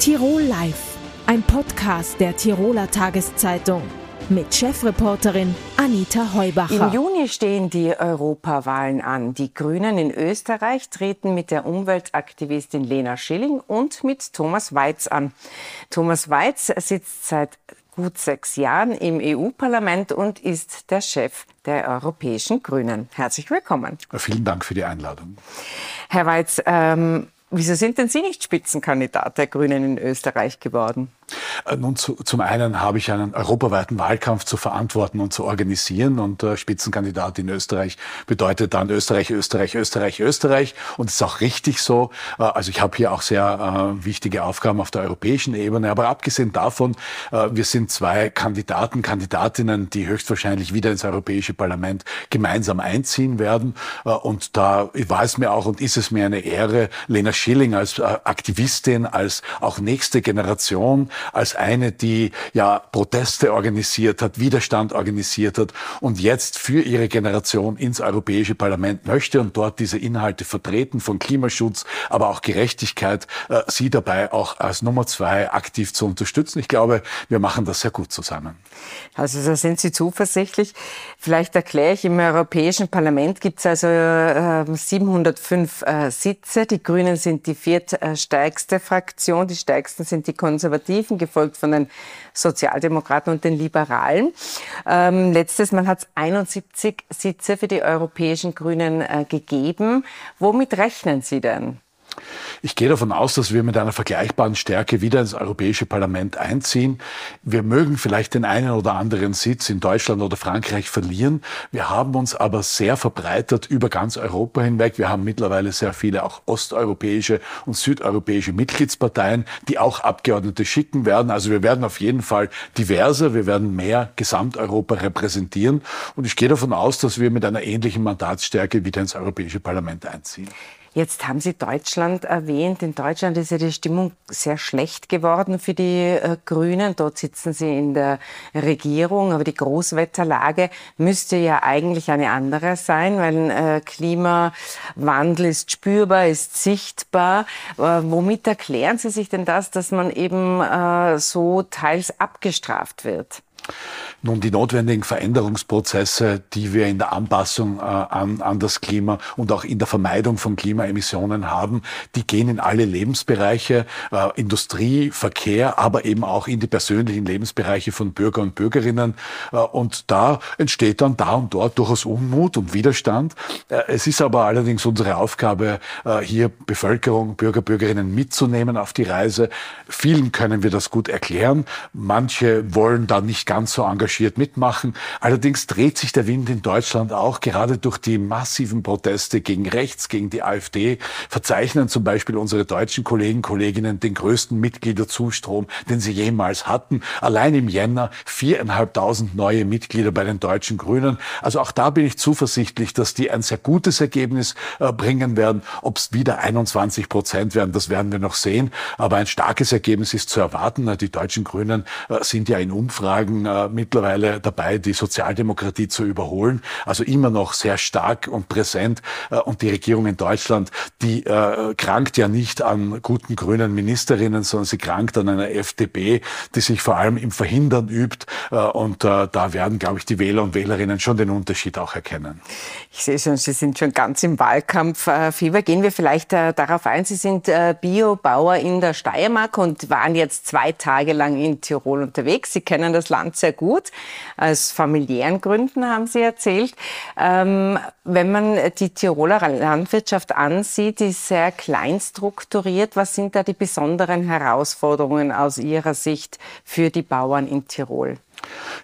Tirol Live, ein Podcast der Tiroler Tageszeitung mit Chefreporterin Anita Heubacher. Im Juni stehen die Europawahlen an. Die Grünen in Österreich treten mit der Umweltaktivistin Lena Schilling und mit Thomas Weiz an. Thomas Weiz sitzt seit gut sechs Jahren im EU-Parlament und ist der Chef der Europäischen Grünen. Herzlich willkommen. Vielen Dank für die Einladung. Herr Weiz, ähm, wieso sind denn Sie nicht Spitzenkandidat der Grünen in Österreich geworden? Äh, nun, zu, zum einen habe ich einen europaweiten Wahlkampf zu verantworten und zu organisieren und äh, Spitzenkandidat in Österreich bedeutet dann Österreich, Österreich, Österreich, Österreich und es ist auch richtig so. Äh, also ich habe hier auch sehr äh, wichtige Aufgaben auf der europäischen Ebene, aber abgesehen davon, äh, wir sind zwei Kandidaten, Kandidatinnen, die höchstwahrscheinlich wieder ins Europäische Parlament gemeinsam einziehen werden äh, und da war es mir auch und ist es mir eine Ehre, Lena Schilling als Aktivistin, als auch nächste Generation eine, die ja Proteste organisiert hat, Widerstand organisiert hat und jetzt für ihre Generation ins Europäische Parlament möchte und dort diese Inhalte vertreten von Klimaschutz, aber auch Gerechtigkeit, äh, sie dabei auch als Nummer zwei aktiv zu unterstützen. Ich glaube, wir machen das sehr gut zusammen. Also da sind Sie zuversichtlich. Vielleicht erkläre ich, im Europäischen Parlament gibt es also äh, 705 äh, Sitze. Die Grünen sind die viertstärkste Fraktion, die stärksten sind die Konservativen, gefolgt von den Sozialdemokraten und den Liberalen. Ähm, letztes Mal hat es 71 Sitze für die europäischen Grünen äh, gegeben. Womit rechnen Sie denn? Ich gehe davon aus, dass wir mit einer vergleichbaren Stärke wieder ins Europäische Parlament einziehen. Wir mögen vielleicht den einen oder anderen Sitz in Deutschland oder Frankreich verlieren. Wir haben uns aber sehr verbreitert über ganz Europa hinweg. Wir haben mittlerweile sehr viele auch osteuropäische und südeuropäische Mitgliedsparteien, die auch Abgeordnete schicken werden. Also wir werden auf jeden Fall diverser. Wir werden mehr Gesamteuropa repräsentieren. Und ich gehe davon aus, dass wir mit einer ähnlichen Mandatsstärke wieder ins Europäische Parlament einziehen. Jetzt haben Sie Deutschland erwähnt. In Deutschland ist ja die Stimmung sehr schlecht geworden für die äh, Grünen. Dort sitzen Sie in der Regierung, aber die Großwetterlage müsste ja eigentlich eine andere sein, weil äh, Klimawandel ist spürbar, ist sichtbar. Äh, womit erklären Sie sich denn das, dass man eben so teils abgestraft wird? Nun, die notwendigen Veränderungsprozesse, die wir in der Anpassung äh, an, an das Klima und auch in der Vermeidung von Klimaemissionen haben, die gehen in alle Lebensbereiche, äh, Industrie, Verkehr, aber eben auch in die persönlichen Lebensbereiche von Bürger und Bürgerinnen. Äh, und da entsteht dann da und dort durchaus Unmut und Widerstand. Äh, es ist aber allerdings unsere Aufgabe, äh, hier Bevölkerung, Bürger, Bürgerinnen mitzunehmen auf die Reise. Vielen können wir das gut erklären. Manche wollen da nicht ganz so engagiert mitmachen. Allerdings dreht sich der Wind in Deutschland auch gerade durch die massiven Proteste gegen rechts, gegen die AfD. Verzeichnen zum Beispiel unsere deutschen Kollegen, Kolleginnen den größten Mitgliederzustrom, den sie jemals hatten. Allein im Jänner viereinhalbtausend neue Mitglieder bei den deutschen Grünen. Also auch da bin ich zuversichtlich, dass die ein sehr gutes Ergebnis äh, bringen werden. Ob es wieder 21 Prozent werden, das werden wir noch sehen. Aber ein starkes Ergebnis ist zu erwarten. Die deutschen Grünen äh, sind ja in Umfragen Äh, mittlerweile dabei, die Sozialdemokratie zu überholen. Also immer noch sehr stark und präsent. Äh, und die Regierung in Deutschland, die äh, krankt ja nicht an guten grünen Ministerinnen, sondern sie krankt an einer FDP, die sich vor allem im Verhindern übt. Äh, und äh, da werden, glaube ich, die Wähler und Wählerinnen schon den Unterschied auch erkennen. Ich sehe schon, Sie sind schon ganz im Wahlkampffieber. Äh, Gehen wir vielleicht darauf ein. Sie sind Biobauer in der Steiermark und waren jetzt zwei Tage lang in Tirol unterwegs. Sie kennen das Land sehr gut. Aus familiären Gründen haben Sie erzählt. Ähm, wenn man die Tiroler Landwirtschaft ansieht, ist sehr klein strukturiert. Was sind da die besonderen Herausforderungen aus Ihrer Sicht für die Bauern in Tirol?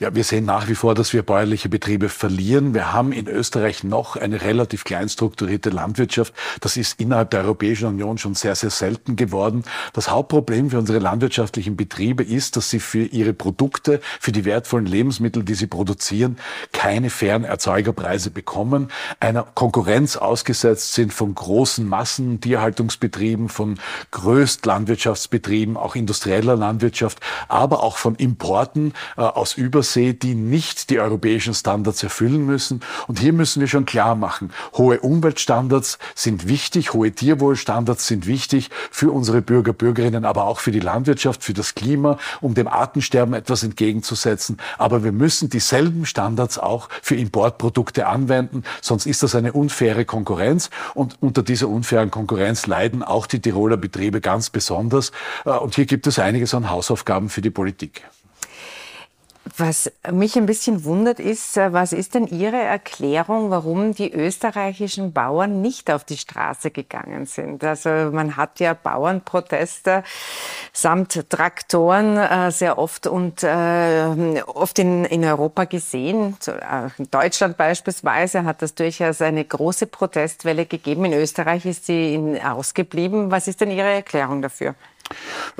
Ja, wir sehen nach wie vor, dass wir bäuerliche Betriebe verlieren. Wir haben in Österreich noch eine relativ klein strukturierte Landwirtschaft. Das ist innerhalb der Europäischen Union schon sehr, sehr selten geworden. Das Hauptproblem für unsere landwirtschaftlichen Betriebe ist, dass sie für ihre Produkte, für die wertvollen Lebensmittel, die sie produzieren, keine fairen Erzeugerpreise bekommen, einer Konkurrenz ausgesetzt sind von großen Massen, Tierhaltungsbetrieben, von Größtlandwirtschaftsbetrieben, auch industrieller Landwirtschaft, aber auch von Importen äh, aus Übersee, die nicht die europäischen Standards erfüllen müssen. Und hier müssen wir schon klar machen, hohe Umweltstandards sind wichtig, hohe Tierwohlstandards sind wichtig für unsere Bürger, Bürgerinnen, aber auch für die Landwirtschaft, für das Klima, um dem Artensterben etwas entgegenzusetzen. Aber wir müssen dieselben Standards auch für Importprodukte anwenden, sonst ist das eine unfaire Konkurrenz. Und unter dieser unfairen Konkurrenz leiden auch die Tiroler Betriebe ganz besonders. Äh, und hier gibt es einiges an Hausaufgaben für die Politik. Was mich ein bisschen wundert ist, äh, was ist denn Ihre Erklärung, warum die österreichischen Bauern nicht auf die Straße gegangen sind? Also man hat ja Bauernproteste samt Traktoren äh, sehr oft und äh, oft in, in Europa gesehen. In Deutschland beispielsweise hat das durchaus eine große Protestwelle gegeben. In Österreich ist sie ausgeblieben. Was ist denn Ihre Erklärung dafür?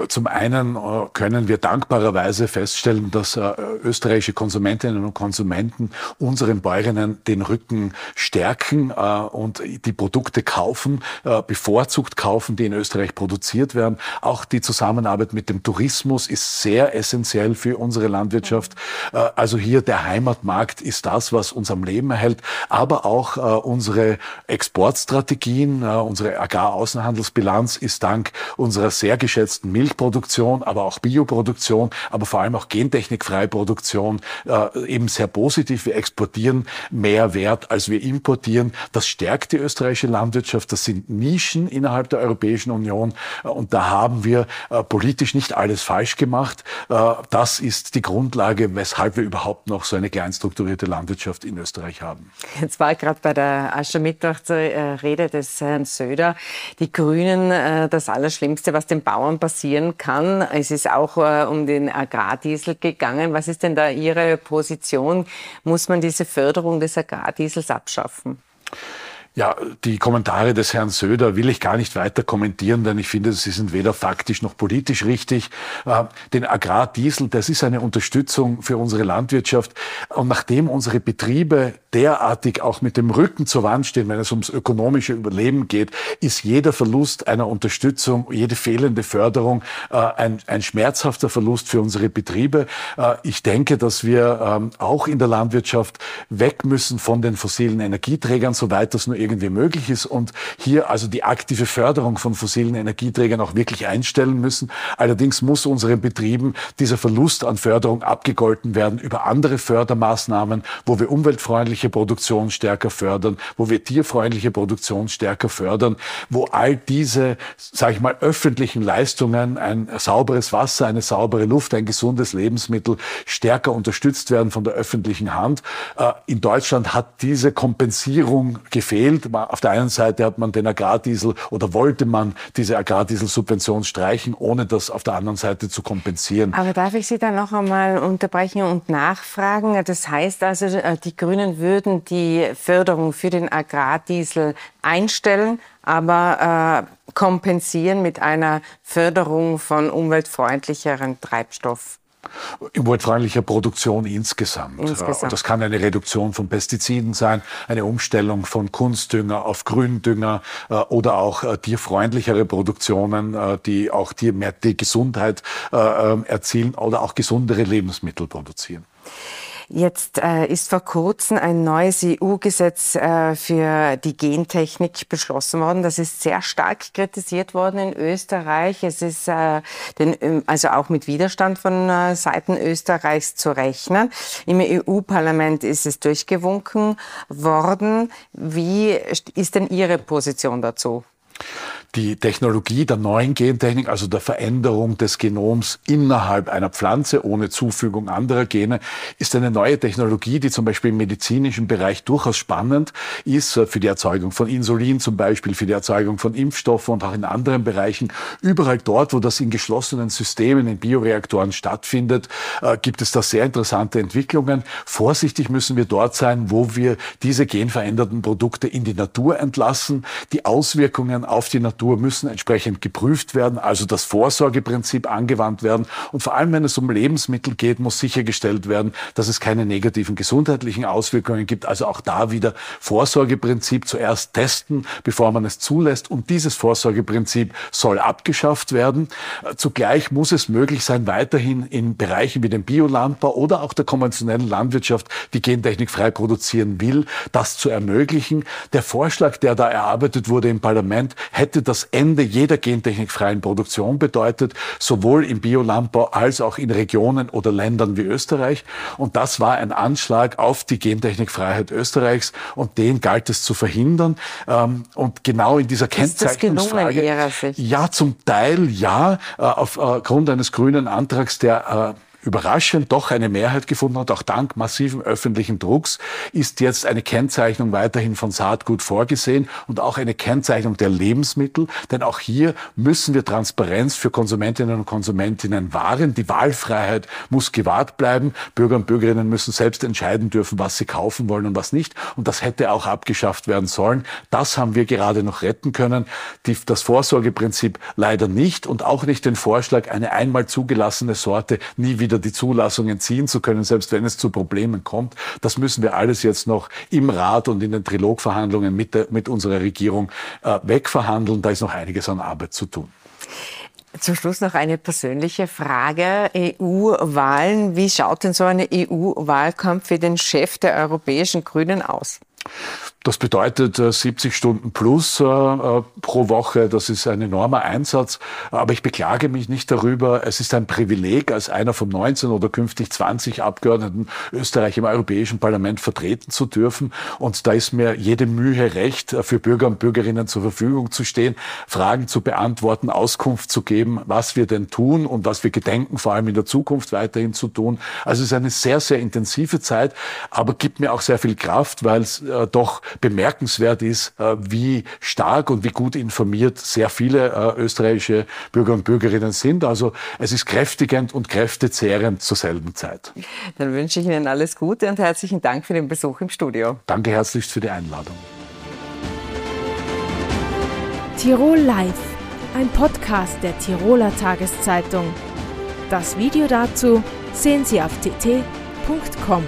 Zum einen äh, können wir dankbarerweise feststellen, dass äh, österreichische Konsumentinnen und Konsumenten unseren Bäuerinnen den Rücken stärken äh, und die Produkte kaufen, bevorzugt kaufen, die in Österreich produziert werden. Auch die Zusammenarbeit mit dem Tourismus ist sehr essentiell für unsere Landwirtschaft. Also hier der Heimatmarkt ist das, was uns am Leben erhält, aber auch unsere Exportstrategien, unsere Agraraußenhandelsbilanz ist dank unserer sehr geschätzten Milchproduktion, aber auch Bioproduktion, aber vor allem auch gentechnikfreie Produktion äh, eben sehr positiv. Wir exportieren mehr Wert, als wir importieren. Das stärkt die österreichische Landwirtschaft. Das sind Nischen innerhalb der Europäischen Union. Äh, und da haben wir äh, politisch nicht alles falsch gemacht. Äh, das ist die Grundlage, weshalb wir überhaupt noch so eine kleinstrukturierte Landwirtschaft in Österreich haben. Jetzt war gerade bei der Aschermittwoch-Rede des Herrn Söder die Grünen äh, das Allerschlimmste, was den Bauern Bauern passieren kann. Es ist auch äh, um den Agrardiesel gegangen. Was ist denn da Ihre Position? Muss man diese Förderung des Agrardiesels abschaffen? Ja, die Kommentare des Herrn Söder will ich gar nicht weiter kommentieren, denn ich finde, sie sind weder faktisch noch politisch richtig. Äh, den Agrardiesel, das ist eine Unterstützung für unsere Landwirtschaft. Und nachdem unsere Betriebe derartig auch mit dem Rücken zur Wand stehen, wenn es ums ökonomische Überleben geht, ist jeder Verlust einer Unterstützung, jede fehlende Förderung äh, ein, ein schmerzhafter Verlust für unsere Betriebe. Äh, ich denke, dass wir ähm, auch in der Landwirtschaft weg müssen von den fossilen Energieträgern, soweit das nur irgendwie möglich ist und hier also die aktive Förderung von fossilen Energieträgern auch wirklich einstellen müssen. Allerdings muss unseren Betrieben dieser Verlust an Förderung abgegolten werden über andere Fördermaßnahmen, wo wir umweltfreundliche Produktion stärker fördern, wo wir tierfreundliche Produktion stärker fördern, wo all diese, sage ich mal, öffentlichen Leistungen, ein sauberes Wasser, eine saubere Luft, ein gesundes Lebensmittel stärker unterstützt werden von der öffentlichen Hand. Äh, in Deutschland hat diese Kompensierung gefehlt gefehlt. Auf der einen Seite hat man den Agrardiesel oder wollte man diese Agrardieselsubvention streichen, ohne das auf der anderen Seite zu kompensieren. Aber darf ich Sie dann noch einmal unterbrechen und nachfragen? Das heißt also, äh, die Grünen würden die Förderung für den Agrardiesel einstellen, aber äh, kompensieren mit einer Förderung von umweltfreundlicheren Treibstoff umweltfreundlicher Produktion insgesamt. insgesamt. Das kann eine Reduktion von Pestiziden sein, eine Umstellung von Kunstdünger auf Gründünger äh, oder auch äh, tierfreundlichere Produktionen, äh, die auch die, mehr die Gesundheit ähm, erzielen oder auch gesundere Lebensmittel produzieren. Jetzt äh, ist vor kurzem ein neues EU-Gesetz äh, für die Gentechnik beschlossen worden. Das ist sehr stark kritisiert worden in Österreich. Es ist äh, den, ähm, also auch mit Widerstand von äh, Seiten Österreichs zu rechnen. Im EU-Parlament ist es durchgewunken worden. Wie ist denn Ihre Position dazu? Die Technologie der neuen Gentechnik, also der Veränderung des Genoms innerhalb einer Pflanze ohne Zufügung anderer Gene, ist eine neue Technologie, die zum Beispiel im medizinischen Bereich durchaus spannend ist, für die Erzeugung von Insulin zum Beispiel, für die Erzeugung von Impfstoffen und auch in anderen Bereichen. Überall dort, wo das in geschlossenen Systemen, in Bioreaktoren stattfindet, äh, gibt es da sehr interessante Entwicklungen. Vorsichtig müssen wir dort sein, wo wir diese genveränderten Produkte in die Natur entlassen. Die Auswirkungen auf die Natur müssen entsprechend geprüft werden, also das Vorsorgeprinzip angewandt werden. Und vor allem, wenn es um Lebensmittel geht, muss sichergestellt werden, dass es keine negativen gesundheitlichen Auswirkungen gibt. Also auch da wieder Vorsorgeprinzip zuerst testen, bevor man es zulässt. Und dieses Vorsorgeprinzip soll abgeschafft werden. Zugleich muss es möglich sein, weiterhin in Bereichen wie dem Biolandbau oder auch der konventionellen Landwirtschaft, die Gentechnik frei produzieren will, das zu ermöglichen. Der Vorschlag, der da erarbeitet wurde im Parlament, hätte das Ende jeder gentechnikfreien Produktion bedeutet, sowohl im Biolandbau als auch in Regionen oder Ländern wie Österreich. Und das war ein Anschlag auf die Gentechnikfreiheit Österreichs und den galt es zu verhindern. Ähm, und genau in dieser Kennzeichnungsfrage. Ja, zum Teil ja, äh, aufgrund eines grünen Antrags, der äh, überraschend doch eine Mehrheit gefunden hat, auch dank massiven öffentlichen Drucks, ist jetzt eine Kennzeichnung weiterhin von Saatgut vorgesehen und auch eine Kennzeichnung der Lebensmittel. Denn auch hier müssen wir Transparenz für Konsumentinnen und Konsumentinnen wahren. Die Wahlfreiheit muss gewahrt bleiben. Bürger und Bürgerinnen müssen selbst entscheiden dürfen, was sie kaufen wollen und was nicht. Und das hätte auch abgeschafft werden sollen. Das haben wir gerade noch retten können. Die, das Vorsorgeprinzip leider nicht und auch nicht den Vorschlag, eine einmal zugelassene Sorte nie wieder wieder die Zulassung entziehen zu können, selbst wenn es zu Problemen kommt. Das müssen wir alles jetzt noch im Rat und in den Trilogverhandlungen mit, der, mit unserer Regierung äh, wegverhandeln. Da ist noch einiges an Arbeit zu tun. Zum Schluss noch eine persönliche Frage. EU-Wahlen. Wie schaut denn so ein EU-Wahlkampf für den Chef der Europäischen Grünen aus? Das bedeutet 70 äh, Stunden plus äh, äh, pro Woche. Das ist ein enormer Einsatz. Aber ich beklage mich nicht darüber. Es ist ein Privileg, als einer von 19 oder künftig 20 Abgeordneten Österreich im Europäischen Parlament vertreten zu dürfen. Und da ist mir jede Mühe recht, für Bürger und Bürgerinnen zur Verfügung zu stehen, Fragen zu beantworten, Auskunft zu geben, was wir denn tun und was wir gedenken, vor allem in der Zukunft weiterhin zu tun. Also es ist eine sehr, sehr intensive Zeit, aber gibt mir auch sehr viel Kraft, weil es äh, doch bemerkenswert ist, äh, wie stark und wie gut informiert sehr viele äh, österreichische Bürger und Bürgerinnen sind. Also es ist kräftigend und kräftezehrend zur selben Zeit. Dann wünsche ich Ihnen alles Gute und herzlichen Dank für den Besuch im Studio. Danke herzlichst für die Einladung. Tirol Live, ein Podcast der Tiroler Tageszeitung. Das Video dazu sehen Sie auf tt.com.